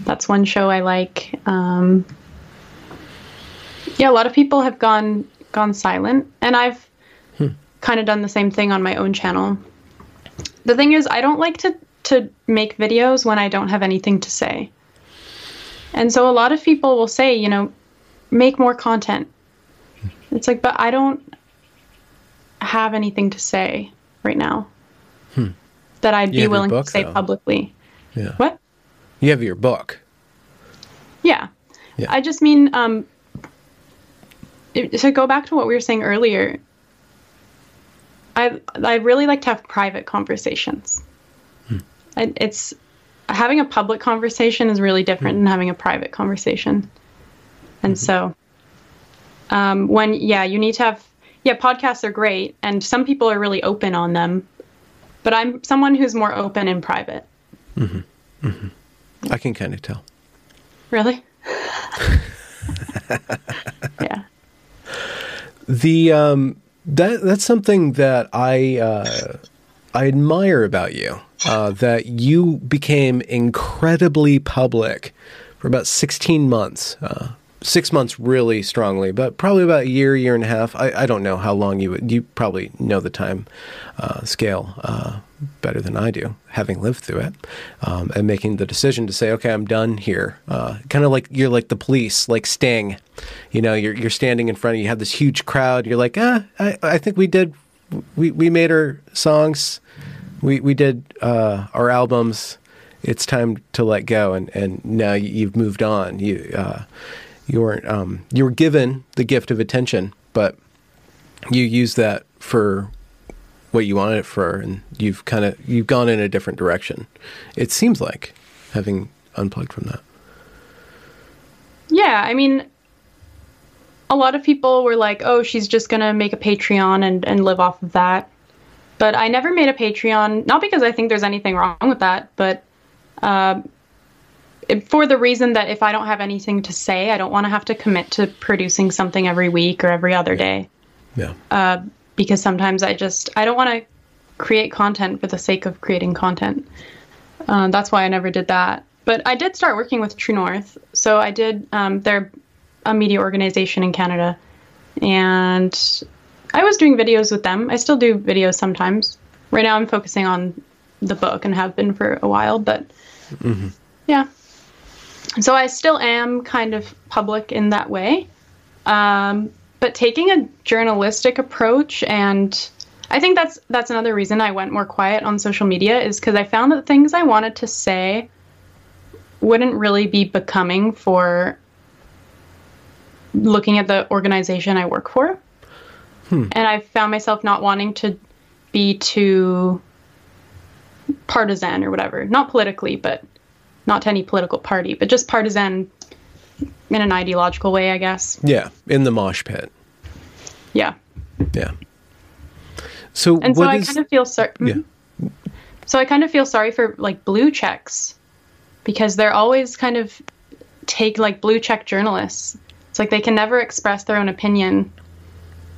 that's one show I like. Um, yeah, a lot of people have gone gone silent, and I've kind of done the same thing on my own channel. The thing is, I don't like to to make videos when I don't have anything to say. And so a lot of people will say, you know, make more content. It's like, but I don't have anything to say right now that I'd You be willing book, to say though. publicly. Yeah. What? You have your book. Yeah. Yeah. I just mean, um, it- to go back to what we were saying earlier, I I really like to have private conversations. I, it's having a public conversation is really different than having a private conversation, and so um, when yeah, you need to have yeah, podcasts are great, and some people are really open on them, but I'm someone who's more open in private. Mm-hmm. I can kind of tell. Really? yeah. The um, that that's something that I uh, I admire about you. Uh, that you became incredibly public for about 16 months. Uh, six months really strongly, but probably about a year, year and a half. I, I don't know how long you would. You probably know the time uh, scale uh, better than I do, having lived through it, um, and making the decision to say, okay, I'm done here. Uh, kind of like you're like the police, like Sting. You know, you're you're standing in front of you have this huge crowd. You're like, ah, I, I think we did, we we made our songs, we we did uh, our albums. It's time to let go, and, and now you've moved on. You uh, you weren't um, you were given the gift of attention, but you use that for what you wanted it for, and you've kind of you've gone in a different direction. It seems like having unplugged from that. Yeah, I mean, a lot of people were like, "Oh, she's just gonna make a Patreon and and live off of that." But I never made a Patreon, not because I think there's anything wrong with that, but uh, for the reason that if I don't have anything to say, I don't want to have to commit to producing something every week or every other day. Yeah. Uh, because sometimes I just I don't want to create content for the sake of creating content. Uh, that's why I never did that. But I did start working with True North. So I did. Um, they're a media organization in Canada, and I was doing videos with them. I still do videos sometimes. Right now, I'm focusing on the book and have been for a while. But mm-hmm. yeah, so I still am kind of public in that way. Um, but taking a journalistic approach and I think that's that's another reason I went more quiet on social media is because I found that things I wanted to say wouldn't really be becoming for looking at the organization I work for. Hmm. And I found myself not wanting to be too partisan or whatever. Not politically, but not to any political party, but just partisan in an ideological way, I guess. Yeah, in the mosh pit. Yeah. Yeah. So and so I kind of feel sorry. Yeah. So I kind of feel sorry for like blue checks because they're always kind of take like blue check journalists. It's like they can never express their own opinion,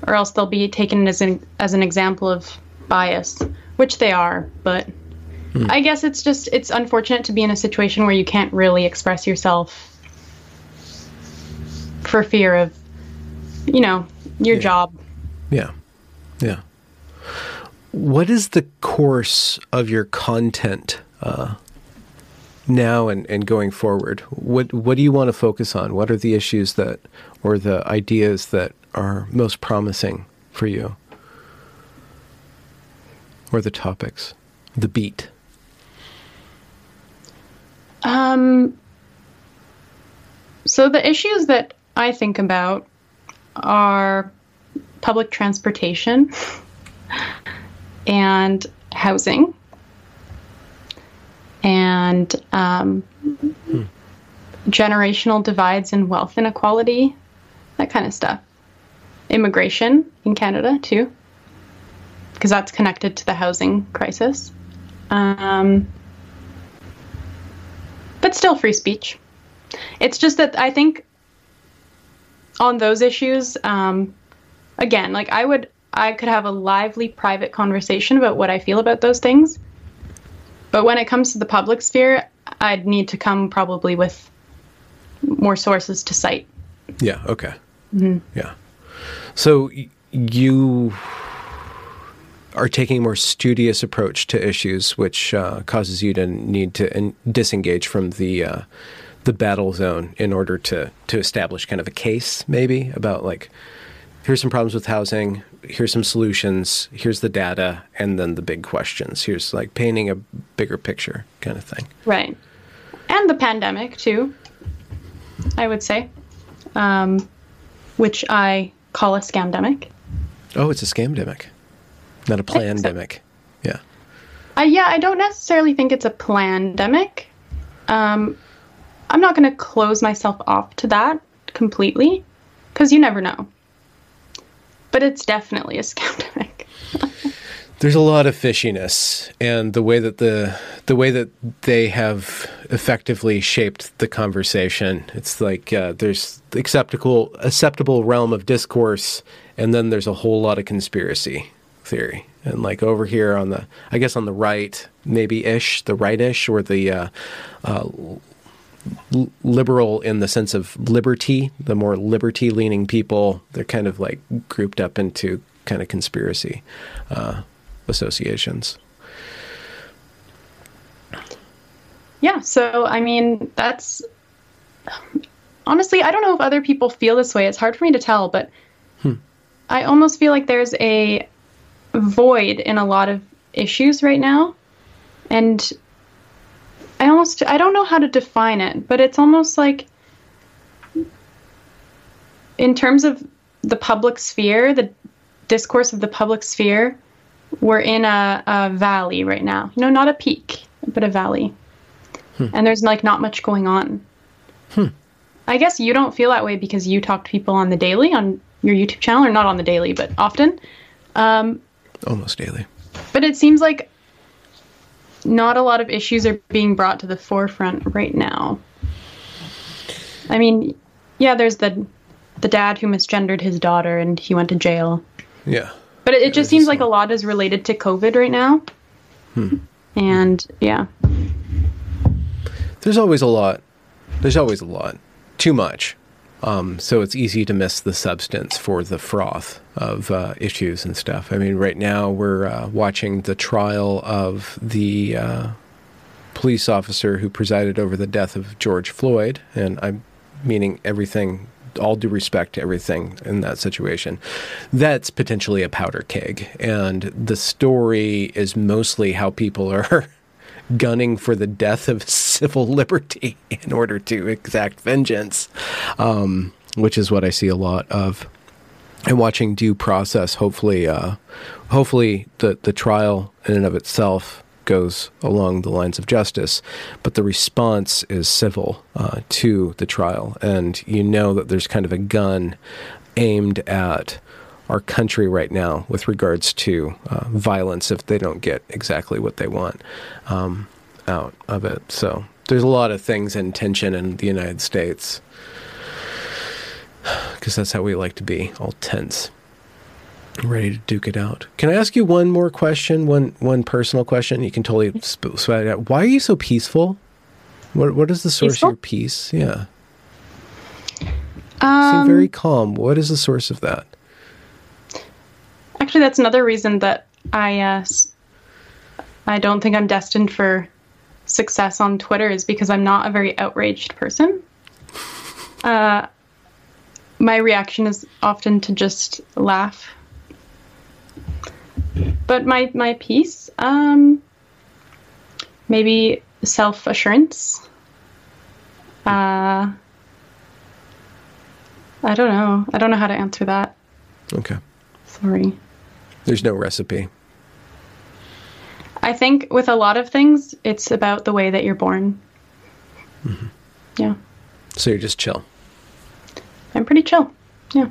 or else they'll be taken as an as an example of bias, which they are. But hmm. I guess it's just it's unfortunate to be in a situation where you can't really express yourself for fear of, you know, your yeah. job. Yeah. Yeah. What is the course of your content uh, now and, and going forward? What what do you want to focus on? What are the issues that or the ideas that are most promising for you? Or the topics, the beat? Um, so the issues that I think about are public transportation and housing and um, hmm. generational divides and wealth inequality, that kind of stuff. Immigration in Canada, too, because that's connected to the housing crisis. Um, but still, free speech. It's just that I think on those issues, um, again, like I would, I could have a lively private conversation about what I feel about those things. But when it comes to the public sphere, I'd need to come probably with more sources to cite. Yeah. Okay. Mm-hmm. Yeah. So y- you are taking a more studious approach to issues, which uh, causes you to need to in- disengage from the uh, the battle zone in order to to establish kind of a case, maybe about like here's some problems with housing, here's some solutions, here's the data, and then the big questions. Here's like painting a bigger picture kind of thing. Right, and the pandemic too. I would say, um, which I call a scamdemic. Oh, it's a scamdemic, not a plandemic. So. Yeah. Uh, yeah, I don't necessarily think it's a plandemic. Um, I'm not going to close myself off to that completely because you never know. But it's definitely a scamdemic. there's a lot of fishiness and the way that the the way that they have effectively shaped the conversation it's like uh, there's acceptable acceptable realm of discourse and then there's a whole lot of conspiracy theory and like over here on the i guess on the right maybe ish the right ish or the uh, uh, liberal in the sense of liberty the more liberty leaning people they're kind of like grouped up into kind of conspiracy uh, associations. Yeah, so I mean, that's honestly, I don't know if other people feel this way. It's hard for me to tell, but hmm. I almost feel like there's a void in a lot of issues right now. And I almost I don't know how to define it, but it's almost like in terms of the public sphere, the discourse of the public sphere, we're in a, a valley right now. You know, not a peak, but a valley. Hmm. And there's like not much going on. Hmm. I guess you don't feel that way because you talk to people on the daily on your YouTube channel, or not on the daily, but often. Um, Almost daily. But it seems like not a lot of issues are being brought to the forefront right now. I mean, yeah, there's the the dad who misgendered his daughter and he went to jail. Yeah. But it, it just seems like a lot is related to COVID right now. Hmm. And yeah. There's always a lot. There's always a lot. Too much. Um, so it's easy to miss the substance for the froth of uh, issues and stuff. I mean, right now we're uh, watching the trial of the uh, police officer who presided over the death of George Floyd, and I'm meaning everything all due respect to everything in that situation, that's potentially a powder keg. And the story is mostly how people are gunning for the death of civil liberty in order to exact vengeance, um, which is what I see a lot of. And watching due process, hopefully, uh, hopefully the the trial in and of itself goes along the lines of justice, but the response is civil uh, to the trial. And you know that there's kind of a gun aimed at our country right now with regards to uh, violence if they don't get exactly what they want um, out of it. So there's a lot of things in tension in the United States because that's how we like to be, all tense ready to duke it out. Can I ask you one more question? One one personal question. You can totally sp- sweat it out. Why are you so peaceful? What what is the source peaceful? of your peace? Yeah. Um, you seem very calm. What is the source of that? Actually, that's another reason that I uh, I don't think I'm destined for success on Twitter is because I'm not a very outraged person. Uh, my reaction is often to just laugh but my my peace, um, maybe self assurance. Uh, I don't know. I don't know how to answer that. Okay. Sorry. There's no recipe. I think with a lot of things, it's about the way that you're born. Mm-hmm. Yeah. So you're just chill. I'm pretty chill. Yeah.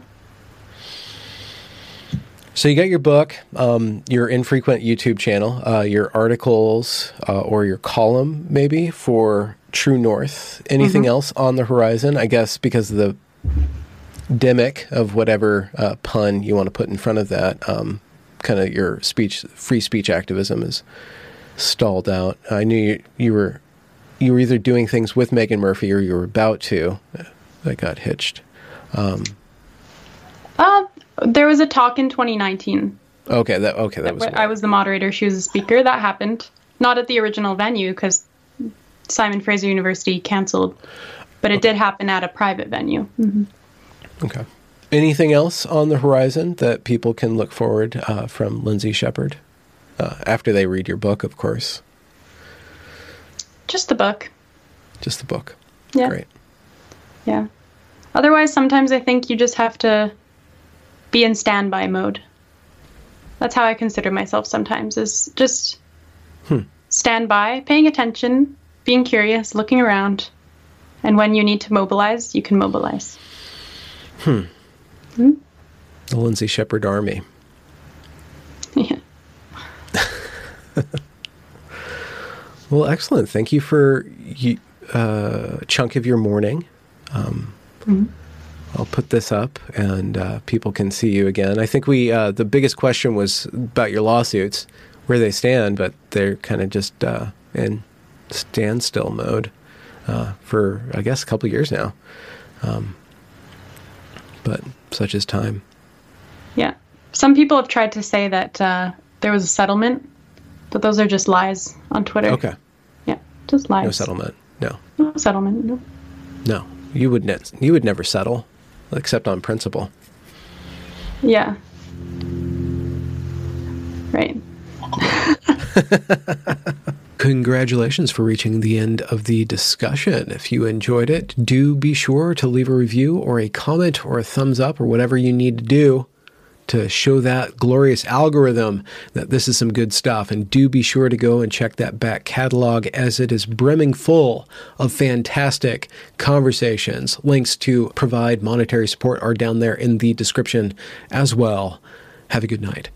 So you got your book, um, your infrequent YouTube channel, uh, your articles, uh, or your column maybe for True North. Anything mm-hmm. else on the horizon? I guess because of the demic of whatever uh, pun you want to put in front of that, um, kind of your speech, free speech activism is stalled out. I knew you, you were you were either doing things with Meghan Murphy or you were about to. That got hitched. Um, uh, there was a talk in 2019. Okay, that okay, that was. I was the moderator. She was a speaker. That happened not at the original venue because Simon Fraser University canceled, but it okay. did happen at a private venue. Mm-hmm. Okay. Anything else on the horizon that people can look forward uh, from Lindsay Shepherd uh, after they read your book, of course? Just the book. Just the book. Yeah. Great. Yeah. Otherwise, sometimes I think you just have to be in standby mode. That's how I consider myself sometimes is just hmm. stand by, paying attention, being curious, looking around. And when you need to mobilize, you can mobilize. Hmm. Hmm? The Lindsay Shepherd Army. Yeah. well, excellent. Thank you for you, uh, a chunk of your morning. Um, mm-hmm. I'll put this up, and uh, people can see you again. I think we uh, the biggest question was about your lawsuits, where they stand, but they're kind of just uh, in standstill mode uh, for I guess a couple years now. Um, but such is time. Yeah, some people have tried to say that uh, there was a settlement, but those are just lies on Twitter. Okay. Yeah, just lies. No settlement. No. No settlement. No. No, you would ne- you would never settle except on principle. Yeah. Right. Congratulations for reaching the end of the discussion. If you enjoyed it, do be sure to leave a review or a comment or a thumbs up or whatever you need to do to show that glorious algorithm that this is some good stuff. And do be sure to go and check that back catalog as it is brimming full of fantastic conversations. Links to provide monetary support are down there in the description as well. Have a good night.